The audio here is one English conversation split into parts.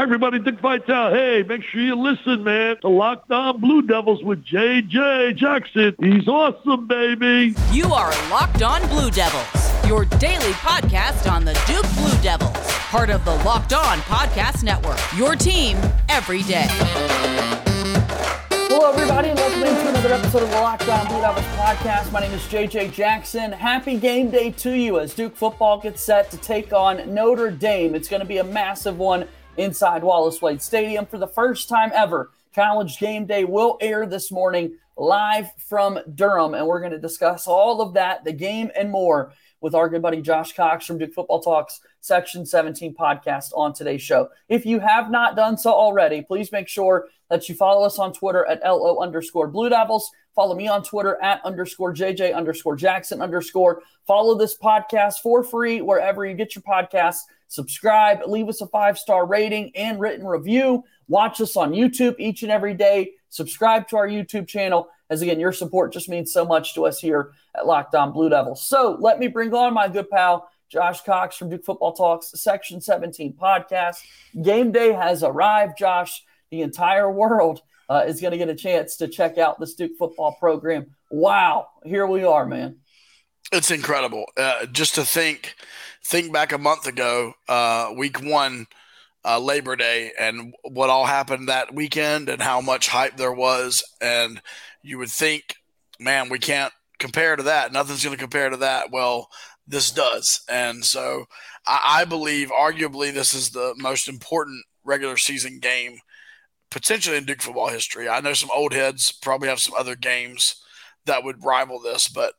Hi, everybody. Dick Vitale. Hey, make sure you listen, man, to Locked On Blue Devils with J.J. Jackson. He's awesome, baby. You are Locked On Blue Devils, your daily podcast on the Duke Blue Devils, part of the Locked On Podcast Network. Your team every day. Hello, everybody, and welcome into another episode of the Locked On Blue Devils podcast. My name is JJ Jackson. Happy game day to you as Duke football gets set to take on Notre Dame. It's going to be a massive one inside Wallace Wade Stadium for the first time ever. College game day will air this morning live from Durham, and we're going to discuss all of that, the game, and more with our good buddy Josh Cox from Duke Football Talk's Section 17 podcast on today's show. If you have not done so already, please make sure that you follow us on Twitter at LO underscore Blue Devils. Follow me on Twitter at underscore JJ underscore Jackson underscore. Follow this podcast for free wherever you get your podcasts. Subscribe, leave us a five star rating and written review. Watch us on YouTube each and every day. Subscribe to our YouTube channel. As again, your support just means so much to us here at Locked On Blue Devils. So let me bring on my good pal, Josh Cox from Duke Football Talk's, Section 17 podcast. Game day has arrived, Josh. The entire world uh, is going to get a chance to check out the Duke football program. Wow, here we are, man. It's incredible. Uh, just to think, think back a month ago, uh, week one, uh, Labor Day, and what all happened that weekend, and how much hype there was, and you would think, man, we can't compare to that. Nothing's going to compare to that. Well, this does, and so I, I believe, arguably, this is the most important regular season game potentially in Duke football history. I know some old heads probably have some other games that would rival this, but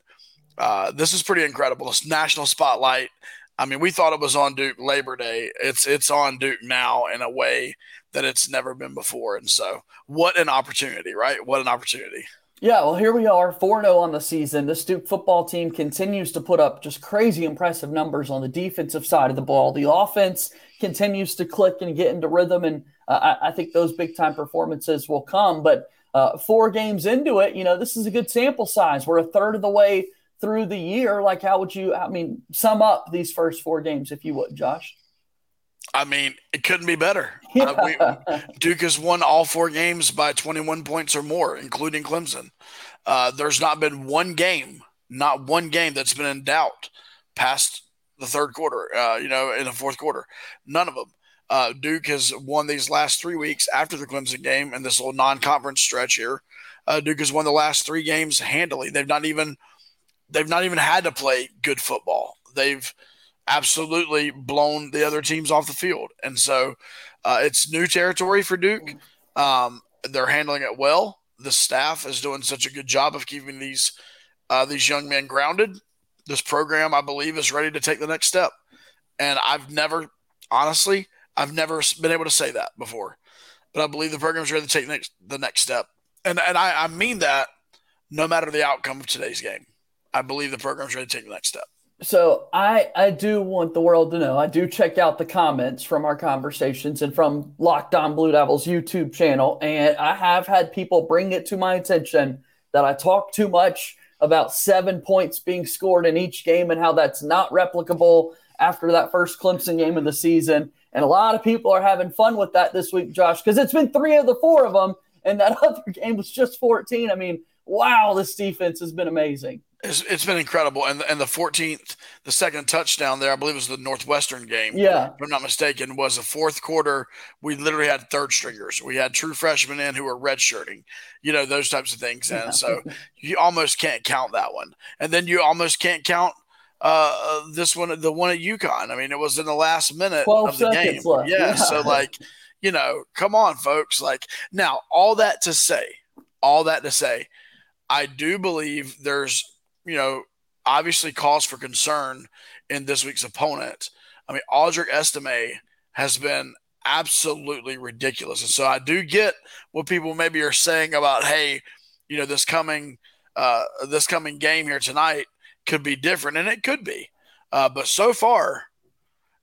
uh, this is pretty incredible. This national spotlight. I mean, we thought it was on Duke Labor Day. It's it's on Duke now in a way that it's never been before. And so, what an opportunity, right? What an opportunity. Yeah, well, here we are, 4 0 on the season. This Duke football team continues to put up just crazy impressive numbers on the defensive side of the ball. The offense continues to click and get into rhythm, and uh, I, I, think those big time performances will come. But uh, four games into it, you know, this is a good sample size. We're a third of the way through the year. Like, how would you, I mean, sum up these first four games, if you would, Josh? I mean, it couldn't be better. Yeah. Uh, we, Duke has won all four games by 21 points or more, including Clemson. Uh, there's not been one game, not one game that's been in doubt past the third quarter, uh, you know, in the fourth quarter. None of them. Uh, Duke has won these last three weeks after the Clemson game and this little non conference stretch here. Uh, Duke has won the last three games handily. They've not even they've not even had to play good football. They've absolutely blown the other teams off the field. And so uh, it's new territory for Duke. Um, they're handling it well. The staff is doing such a good job of keeping these uh, these young men grounded. This program, I believe, is ready to take the next step. And I've never, honestly, I've never been able to say that before. But I believe the program is ready to take the next, the next step. And and I, I mean that no matter the outcome of today's game. I believe the program is ready to take the next step. So I I do want the world to know. I do check out the comments from our conversations and from Locked On Blue Devils YouTube channel, and I have had people bring it to my attention that I talk too much about seven points being scored in each game and how that's not replicable after that first Clemson game of the season. And a lot of people are having fun with that this week, Josh, because it's been three of the four of them, and that other game was just 14. I mean, wow, this defense has been amazing. It's, it's been incredible, and and the 14th, the second touchdown there, I believe it was the Northwestern game. Yeah, if I'm not mistaken, was the fourth quarter. We literally had third stringers. We had true freshmen in who were redshirting, you know, those types of things, and so you almost can't count that one. And then you almost can't count uh, this one, the one at UConn. I mean, it was in the last minute of the game. Yeah, yeah, so like, you know, come on, folks. Like now, all that to say, all that to say, I do believe there's you know, obviously cause for concern in this week's opponent. I mean, Audric Estime has been absolutely ridiculous. And so I do get what people maybe are saying about, hey, you know, this coming uh, this coming game here tonight could be different, and it could be. Uh, but so far,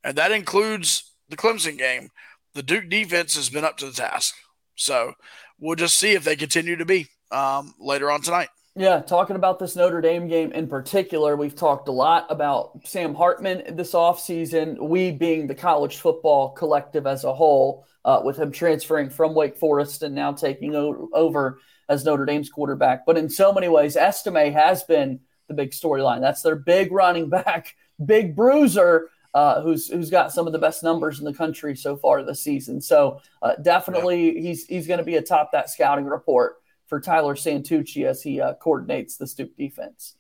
and that includes the Clemson game, the Duke defense has been up to the task. So we'll just see if they continue to be um, later on tonight. Yeah, talking about this Notre Dame game in particular, we've talked a lot about Sam Hartman this offseason, we being the college football collective as a whole, uh, with him transferring from Wake Forest and now taking o- over as Notre Dame's quarterback. But in so many ways, Estime has been the big storyline. That's their big running back, big bruiser. Uh, who's who's got some of the best numbers in the country so far this season? So uh, definitely, yeah. he's he's going to be atop that scouting report for Tyler Santucci as he uh, coordinates the Duke defense.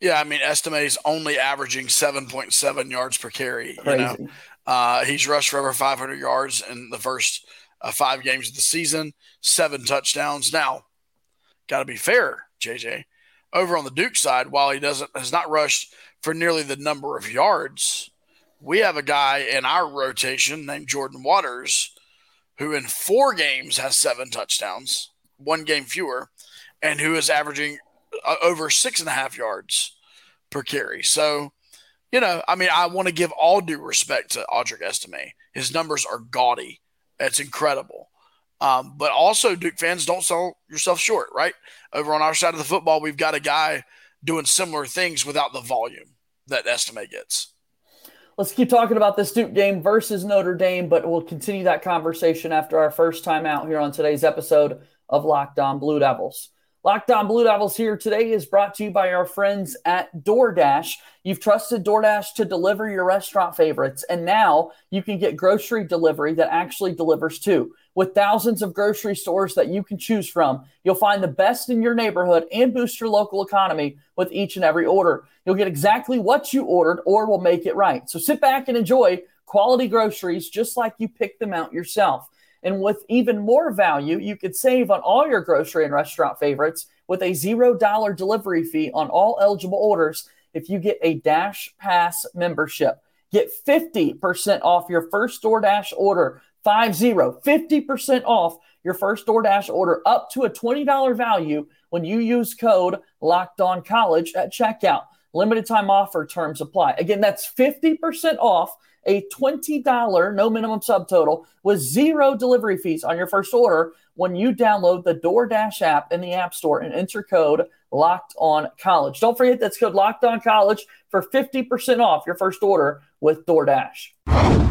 Yeah, I mean, Estime's only averaging 7.7 yards per carry. Crazy. You know? Uh, he's rushed for over 500 yards in the first uh, five games of the season, seven touchdowns. Now, got to be fair, JJ. Over on the Duke side, while he doesn't has not rushed for nearly the number of yards, we have a guy in our rotation named Jordan Waters, who in four games has seven touchdowns one game fewer, and who is averaging uh, over six and a half yards per carry. So, you know, I mean, I want to give all due respect to Audric Estime. His numbers are gaudy. It's incredible. Um, but also, Duke fans, don't sell yourself short, right? Over on our side of the football, we've got a guy doing similar things without the volume that Estime gets. Let's keep talking about this Duke game versus Notre Dame, but we'll continue that conversation after our first time out here on today's episode of Locked On Blue Devils. Locked On Blue Devils here today is brought to you by our friends at DoorDash. You've trusted DoorDash to deliver your restaurant favorites, and now you can get grocery delivery that actually delivers too. With thousands of grocery stores that you can choose from, you'll find the best in your neighborhood and boost your local economy with each and every order. You'll get exactly what you ordered or will make it right. So sit back and enjoy quality groceries just like you picked them out yourself. And with even more value, you could save on all your grocery and restaurant favorites with a $0 delivery fee on all eligible orders if you get a Dash Pass membership. Get 50% off your first DoorDash order, 50, 50% off your first DoorDash order up to a $20 value when you use code Locked On College at checkout. Limited time offer terms apply. Again, that's 50% off a $20 no minimum subtotal with zero delivery fees on your first order when you download the DoorDash app in the App Store and enter code Locked On College. Don't forget that's code Locked On College for 50% off your first order with DoorDash.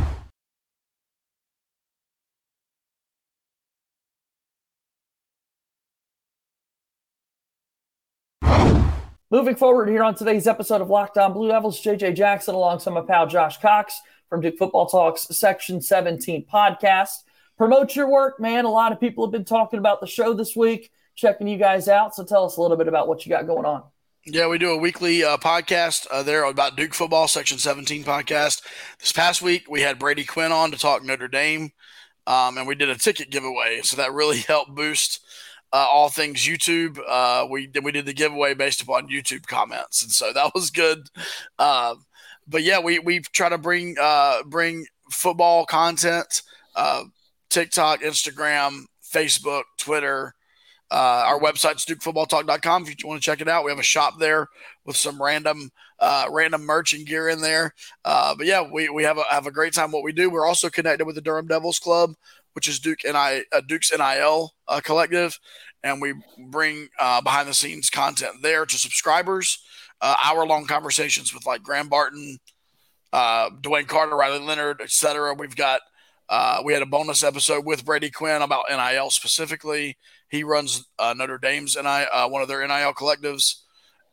Moving forward here on today's episode of Locked On Blue Devils, JJ Jackson alongside my pal Josh Cox from Duke Football Talk's Section 17 podcast. Promote your work, man. A lot of people have been talking about the show this week, checking you guys out. So tell us a little bit about what you got going on. Yeah, we do a weekly uh, podcast uh, there about Duke football, Section 17 podcast. This past week, we had Brady Quinn on to talk Notre Dame, um, and we did a ticket giveaway. So that really helped boost uh, all things YouTube. Uh, we we did the giveaway based upon YouTube comments, and so that was good. Um, but yeah, we we try to bring uh, bring football content, uh, TikTok, Instagram, Facebook, Twitter. Uh, our website's DukeFootballTalk.com. If you want to check it out, we have a shop there with some random uh, random merch and gear in there. Uh, but yeah, we, we have a have a great time. What we do, we're also connected with the Durham Devils Club, which is Duke and I uh, Duke's NIL uh, collective, and we bring uh, behind the scenes content there to subscribers uh, hour long conversations with like Graham Barton, uh, DeWayne Carter, Riley Leonard, etc. We've got we had a bonus episode with Brady Quinn about NIL specifically. He runs Notre Dame's NIL, uh, one of their NIL collectives.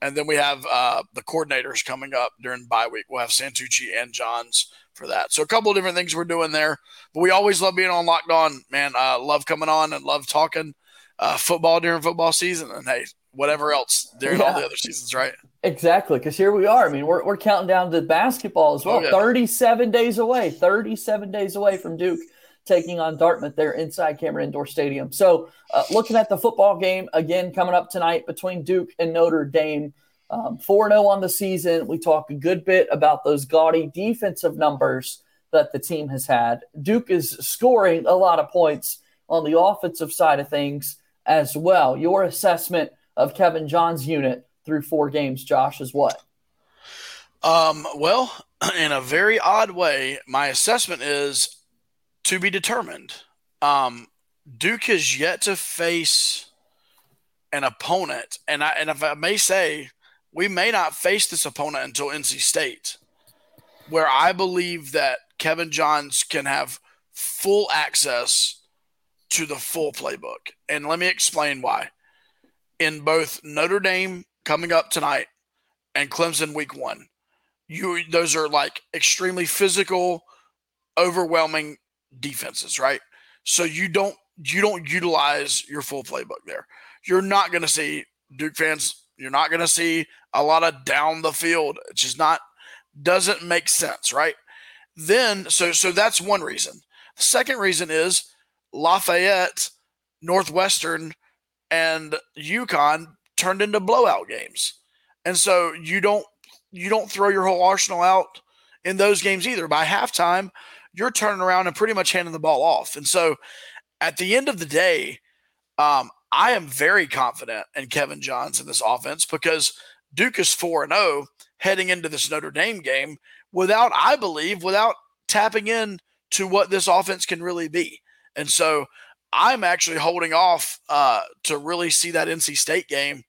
And then we have uh, the coordinators coming up during bye week. We'll have Santucci and Johns for that. So a couple of different things we're doing there. But we always love being on Locked On, man. Uh, love coming on and love talking uh, football during football season. And hey, whatever else during yeah. all the other seasons, right? Exactly, because here we are. I mean, we're, we're counting down to basketball as well. Oh, yeah. 37 days away, 37 days away from Duke taking on Dartmouth there inside Cameron Indoor Stadium. So, uh, looking at the football game again coming up tonight between Duke and Notre Dame. Um, 4 0 on the season. We talk a good bit about those gaudy defensive numbers that the team has had. Duke is scoring a lot of points on the offensive side of things as well. Your assessment of Kevin John's unit through four games, Josh, is what? Um, well, in a very odd way, my assessment is to be determined. Um, Duke has yet to face an opponent, and I and if I may say, we may not face this opponent until NC State, where I believe that Kevin Johns can have full access to the full playbook. And let me explain why. In both Notre Dame coming up tonight and Clemson week one, you those are like extremely physical, overwhelming defenses, right? So you don't you don't utilize your full playbook there. You're not going to see Duke fans. You're not going to see a lot of down the field. It just not doesn't make sense, right? Then so so that's one reason. The second reason is Lafayette, Northwestern, and UConn turned into blowout games. And so you don't you don't throw your whole arsenal out in those games either. By halftime, you're turning around and pretty much handing the ball off. And so at the end of the day, um, I am very confident in Kevin Johns in this offense because Duke is 4 0 heading into this Notre Dame game without, I believe, without tapping in to what this offense can really be. And so I'm actually holding off uh, to really see that NC State game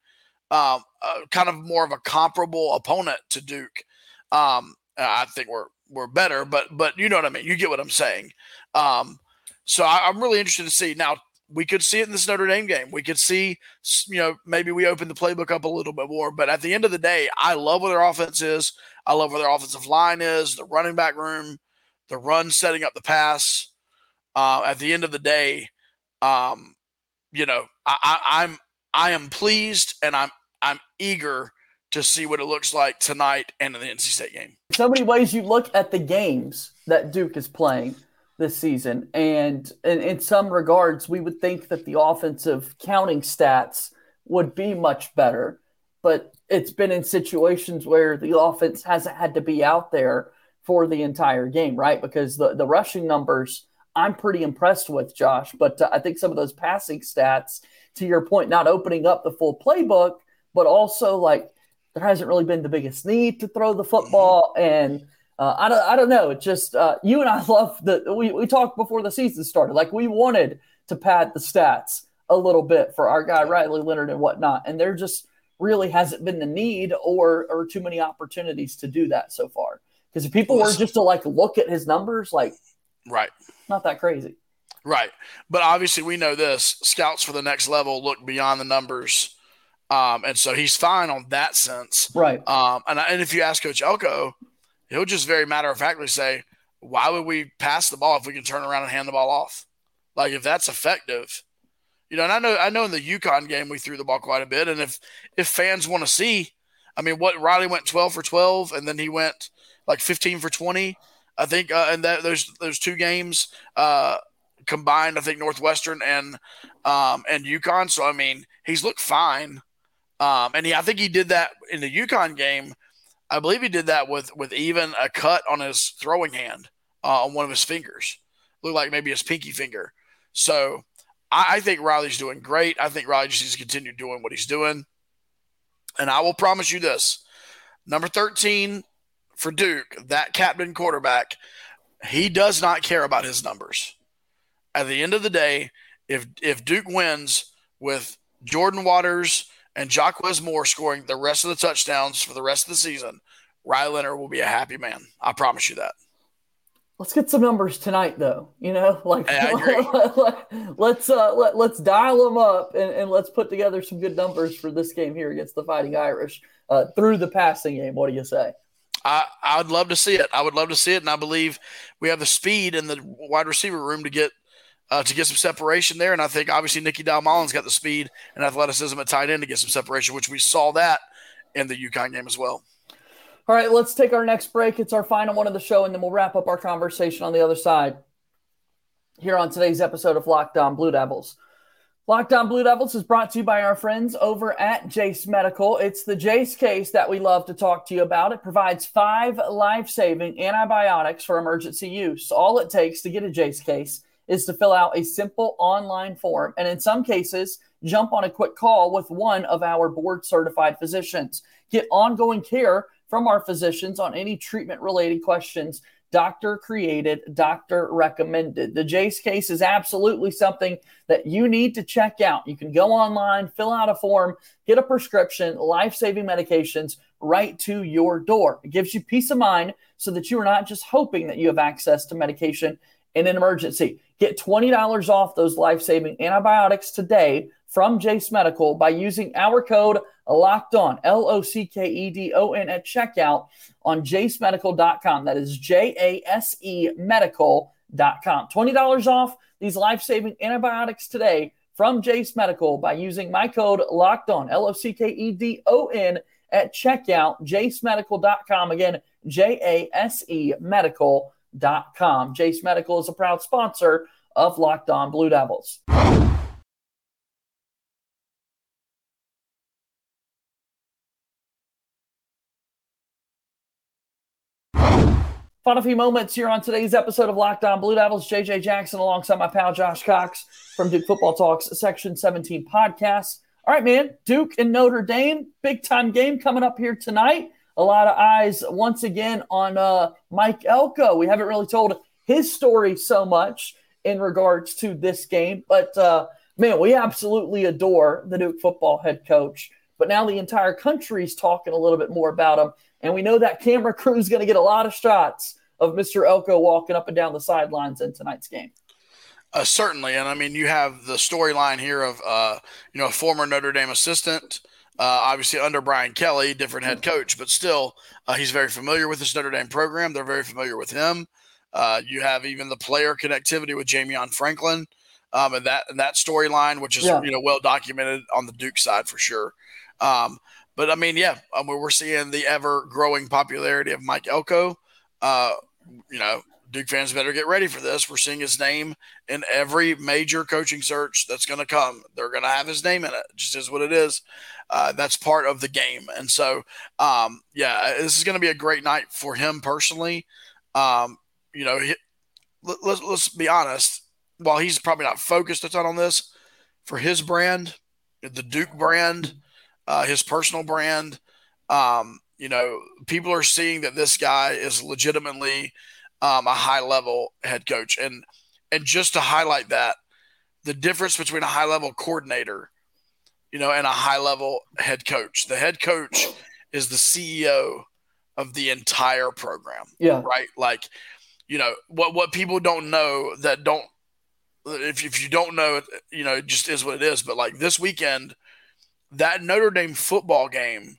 um, uh, kind of more of a comparable opponent to Duke. Um, I think we're we're better, but but you know what I mean. You get what I'm saying. Um, so I, I'm really interested to see now. We could see it in this Notre Dame game. We could see, you know, maybe we open the playbook up a little bit more. But at the end of the day, I love where their offense is. I love where their offensive line is, the running back room, the run setting up the pass. Uh, at the end of the day, um, you know, I, I, I'm I am pleased and I'm I'm eager to see what it looks like tonight and in the NC State game. So many ways you look at the games that Duke is playing this season, and in, in some regards, we would think that the offensive counting stats would be much better, but it's been in situations where the offense hasn't had to be out there for the entire game, right? Because the, the rushing numbers I'm pretty impressed with, Josh, but uh, I think some of those passing stats, to your point, not opening up the full playbook, but also like there hasn't really been the biggest need to throw the football. And uh, I, don't, I don't know. It just, uh, you and I love the, we, we talked before the season started. Like we wanted to pad the stats a little bit for our guy, Riley Leonard and whatnot. And there just really hasn't been the need or, or too many opportunities to do that so far. Because if people were just to like look at his numbers, like, right, not that crazy. Right. But obviously, we know this scouts for the next level look beyond the numbers um, and so he's fine on that sense. Right. Um, and, and if you ask Coach Elko, he'll just very matter of factly say, why would we pass the ball if we can turn around and hand the ball off? Like if that's effective, you know, and I know I know in the UConn game we threw the ball quite a bit. And if if fans want to see, I mean, what Riley went 12 for 12 and then he went like 15 for 20. I think, uh, and that those those two games uh, combined, I think Northwestern and um, and UConn. So I mean, he's looked fine. Um, and he, I think he did that in the UConn game. I believe he did that with with even a cut on his throwing hand uh, on one of his fingers. Looked like maybe his pinky finger. So I, I think Riley's doing great. I think Riley just needs to continue doing what he's doing. And I will promise you this: number thirteen for Duke, that captain quarterback, he does not care about his numbers. At the end of the day, if if Duke wins with Jordan Waters and Jaquez Moore scoring the rest of the touchdowns for the rest of the season, Riley Leonard will be a happy man. I promise you that. Let's get some numbers tonight, though. You know, like let's uh, let, let's dial them up and, and let's put together some good numbers for this game here against the Fighting Irish uh, through the passing game. What do you say? I I would love to see it. I would love to see it, and I believe we have the speed in the wide receiver room to get uh, to get some separation there. And I think obviously Nicky Dalmolin's got the speed and athleticism at tight end to get some separation, which we saw that in the UConn game as well. All right, let's take our next break. It's our final one of the show, and then we'll wrap up our conversation on the other side here on today's episode of Locked On Blue Devils. Locked On Blue Devils is brought to you by our friends over at Jase Medical. It's the Jase case that we love to talk to you about. It provides five life saving antibiotics for emergency use. All it takes to get a Jase case is to fill out a simple online form and in some cases jump on a quick call with one of our board certified physicians get ongoing care from our physicians on any treatment related questions doctor created, doctor recommended. The Jase case is absolutely something that you need to check out. You can go online, fill out a form, get a prescription, life saving medications right to your door. It gives you peace of mind so that you are not just hoping that you have access to medication in an emergency. Get $20 off those life saving antibiotics today from Jase Medical by using our code locked on, L O C K E D O N, at checkout on jasemedical.com. That is J A S E medical.com. $20 off these life saving antibiotics today from Jase Medical by using my code locked on, L O C K E D O N, at checkout, jasemedical.com. Again, J A S E medical.com. Jase Medical is a proud sponsor of Locked On Blue Devils. Fun a few moments here on today's episode of Locked On Blue Devils. JJ Jackson alongside my pal Josh Cox from Duke Football Talk's Section 17 podcast. All right, man. Duke and Notre Dame, big time game coming up here tonight. A lot of eyes once again on uh, Mike Elko. We haven't really told his story so much in regards to this game, but uh, man, we absolutely adore the Duke football head coach. But now the entire country's talking a little bit more about him. And we know that camera crew is going to get a lot of shots of Mr. Elko walking up and down the sidelines in tonight's game. Uh, certainly, and I mean you have the storyline here of uh, you know a former Notre Dame assistant, uh, obviously under Brian Kelly, different head coach, but still uh, he's very familiar with this Notre Dame program. They're very familiar with him. Uh, you have even the player connectivity with Ja'Mion Franklin, um, and that and that storyline, which is yeah. you know well documented on the Duke side for sure. Um, but I mean, yeah, I mean, we're seeing the ever growing popularity of Mike Elko. Uh, you know, Duke fans better get ready for this. We're seeing his name in every major coaching search that's going to come. They're going to have his name in it. it. Just is what it is. Uh, that's part of the game. And so, um, yeah, this is going to be a great night for him personally. Um, you know, he, let, let's, let's be honest. While he's probably not focused a ton on this, for his brand, the Duke brand, uh, his personal brand. Um, you know, people are seeing that this guy is legitimately um, a high level head coach, and and just to highlight that, the difference between a high level coordinator, you know, and a high level head coach. The head coach is the CEO of the entire program. Yeah. Right. Like, you know, what what people don't know that don't if if you don't know, you know, it just is what it is. But like this weekend that Notre Dame football game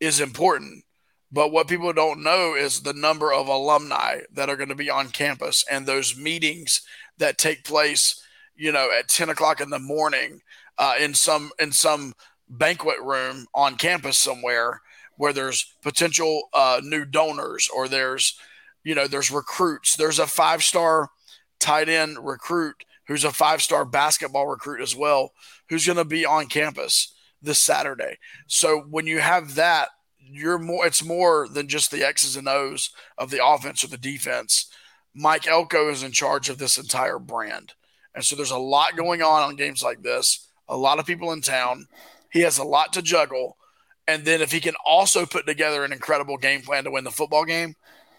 is important. But what people don't know is the number of alumni that are going to be on campus and those meetings that take place, you know, at 10 o'clock in the morning uh, in some in some banquet room on campus somewhere where there's potential uh, new donors or there's, you know, there's recruits. There's a five star tight end recruit who's a five star basketball recruit as well, who's going to be on campus this Saturday. So when you have that, you're more it's more than just the X's and O's of the offense or the defense. Mike Elko is in charge of this entire brand. And so there's a lot going on on games like this. A lot of people in town. He has a lot to juggle. And then if he can also put together an incredible game plan to win the football game,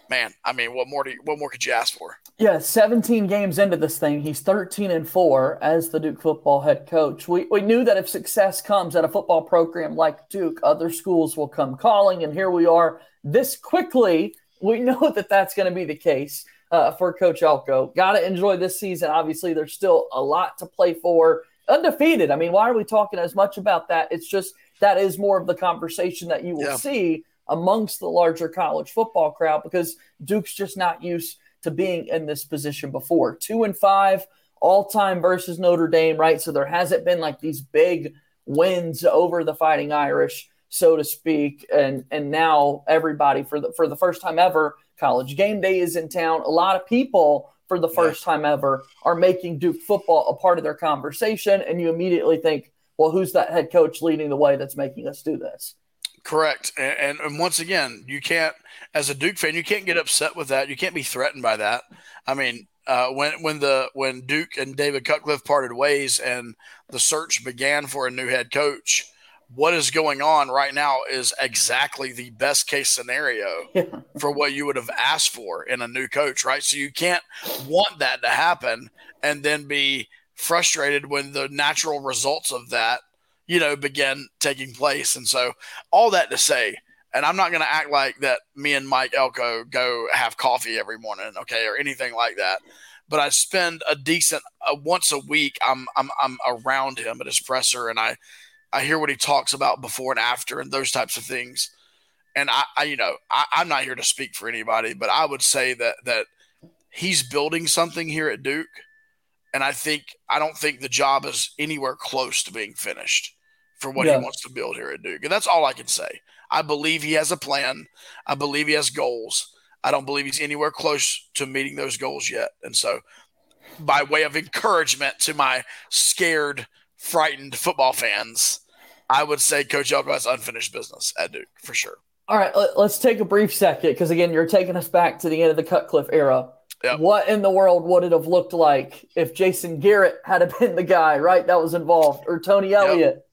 man, I mean, what more do you, what more could you ask for? Yeah, 17 games into this thing, he's 13 and 4 as the Duke football head coach. We, we knew that if success comes at a football program like Duke, other schools will come calling. And here we are this quickly. We know that that's going to be the case uh, for Coach Elko. Got to enjoy this season. Obviously, there's still a lot to play for. Undefeated. I mean, why are we talking as much about that? It's just that is more of the conversation that you will yeah. see amongst the larger college football crowd because Duke's just not used – to being in this position before. Two and five all time versus Notre Dame, right? So there hasn't been like these big wins over the Fighting Irish, so to speak. And and now everybody for the for the first time ever, college game day is in town. A lot of people for the first time ever are making Duke football a part of their conversation. And you immediately think, well, who's that head coach leading the way that's making us do this? Correct. And, and, and once again, you can't, as a Duke fan, you can't get upset with that. You can't be threatened by that. I mean, uh, when when the when Duke and David Cutcliffe parted ways and the search began for a new head coach, what is going on right now is exactly the best case scenario yeah. for what you would have asked for in a new coach, right? So you can't want that to happen and then be frustrated when the natural results of that, you know, begin taking place. And so all that to say, and I'm not going to act like that me and Mike Elko go have coffee every morning, okay, or anything like that. But I spend a decent uh, once a week. I'm I'm I'm around him at his presser, and I I hear what he talks about before and after and those types of things. And I, I you know, I, I'm not here to speak for anybody, but I would say that that he's building something here at Duke. And I think I don't think the job is anywhere close to being finished for what yeah. he wants to build here at Duke. And that's all I can say. I believe he has a plan. I believe he has goals. I don't believe he's anywhere close to meeting those goals yet. And so, by way of encouragement to my scared frightened football fans, I would say Coach Elko has unfinished business at Duke for sure. All right, let's take a brief second because again, you're taking us back to the end of the Cutcliffe era. Yep. What in the world would it have looked like if Jason Garrett had been the guy, right, that was involved, or Tony Elliott? Yep.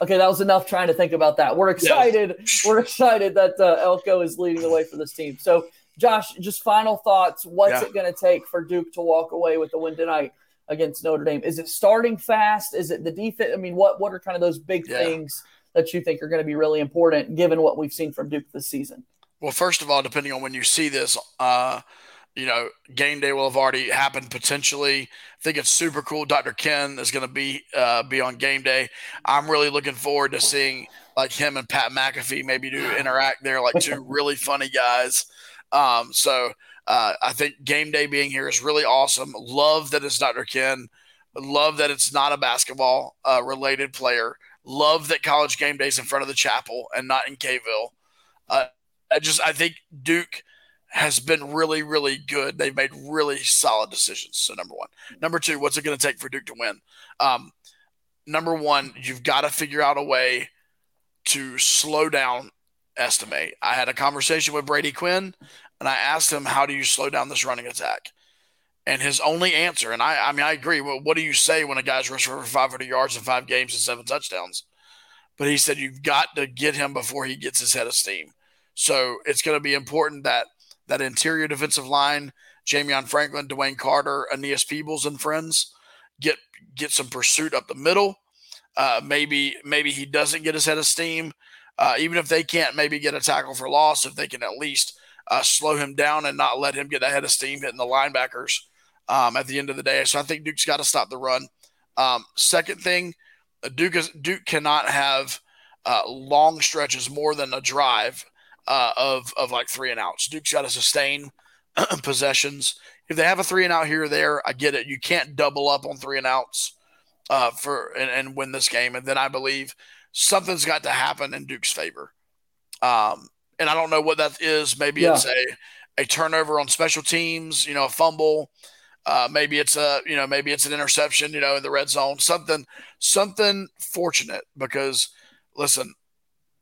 Okay, that was enough trying to think about that. We're excited. Yes. We're excited that uh, Elko is leading the way for this team. So, Josh, just final thoughts. What's yeah. it going to take for Duke to walk away with the win tonight? against Notre Dame? Is it starting fast? Is it the defense? I mean, what what are kind of those big yeah. things that you think are going to be really important given what we've seen from Duke this season? Well, first of all, depending on when you see this, uh, you know, game day will have already happened potentially. I think it's super cool. Dr. Ken is going to be uh, be on game day. I'm really looking forward to seeing like him and Pat McAfee maybe do interact there, like two really funny guys. Um, so uh, I think game day being here is really awesome. Love that it's Dr. Ken. Love that it's not a basketball uh, related player. Love that college game day is in front of the chapel and not in Kville. Uh, I just I think Duke has been really really good. They've made really solid decisions. So number one, number two, what's it going to take for Duke to win? Um, number one, you've got to figure out a way to slow down Estime. I had a conversation with Brady Quinn and I asked him, "How do you slow down this running attack?" And his only answer, and I, I mean, I agree. Well, what do you say when a guy's rushing for 500 yards in five games and seven touchdowns? But he said you've got to get him before he gets his head of steam. So it's going to be important that that interior defensive line, Ja'Mion Franklin, DeWayne Carter, Aeneas Peebles, and friends get get some pursuit up the middle. Uh, maybe maybe he doesn't get his head of steam. Uh, even if they can't maybe get a tackle for loss, if they can at least uh, slow him down and not let him get ahead of steam hitting the linebackers um, at the end of the day. So I think Duke's got to stop the run. Um, second thing, Duke is, Duke cannot have uh, long stretches more than a drive uh, of of like three and outs. Duke's got to sustain possessions. If they have a three and out here or there, I get it. You can't double up on three and outs uh, for and, and, win this game. And then I believe something's got to happen in Duke's favor. Um, and I don't know what that is. Maybe yeah. it's a a turnover on special teams, you know, a fumble. Uh, maybe it's a you know maybe it's an interception, you know, in the red zone. Something something fortunate because listen,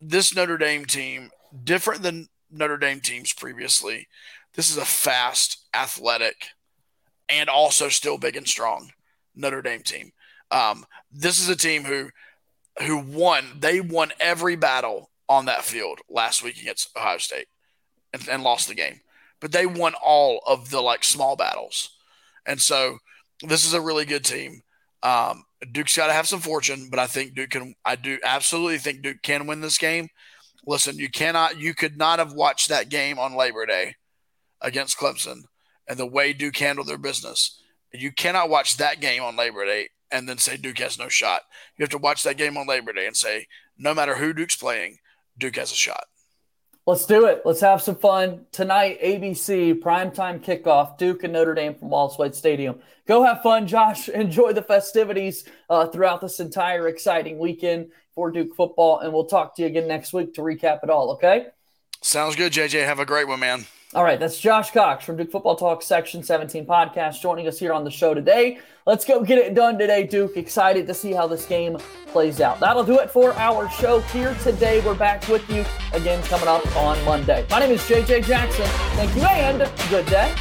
this Notre Dame team different than Notre Dame teams previously. This is a fast, athletic, and also still big and strong Notre Dame team. Um, this is a team who who won. They won every battle on that field last week against Ohio State and, and lost the game. But they won all of the like small battles. And so this is a really good team. Um, Duke's got to have some fortune, but I think Duke can. I do absolutely think Duke can win this game. Listen, you cannot, you could not have watched that game on Labor Day against Clemson and the way Duke handled their business. You cannot watch that game on Labor Day and then say Duke has no shot. You have to watch that game on Labor Day and say, no matter who Duke's playing, Duke has a shot. Let's do it. Let's have some fun tonight. ABC primetime kickoff. Duke and Notre Dame from Wallace Wade Stadium. Go have fun, Josh. Enjoy the festivities uh, throughout this entire exciting weekend for Duke football, and we'll talk to you again next week to recap it all. Okay? Sounds good, JJ. Have a great one, man. All right, that's Josh Cox from Duke Football Talk Section 17 podcast joining us here on the show today. Let's go get it done today, Duke. Excited to see how this game plays out. That'll do it for our show here today. We're back with you again coming up on Monday. My name is JJ Jackson. Thank you and good day.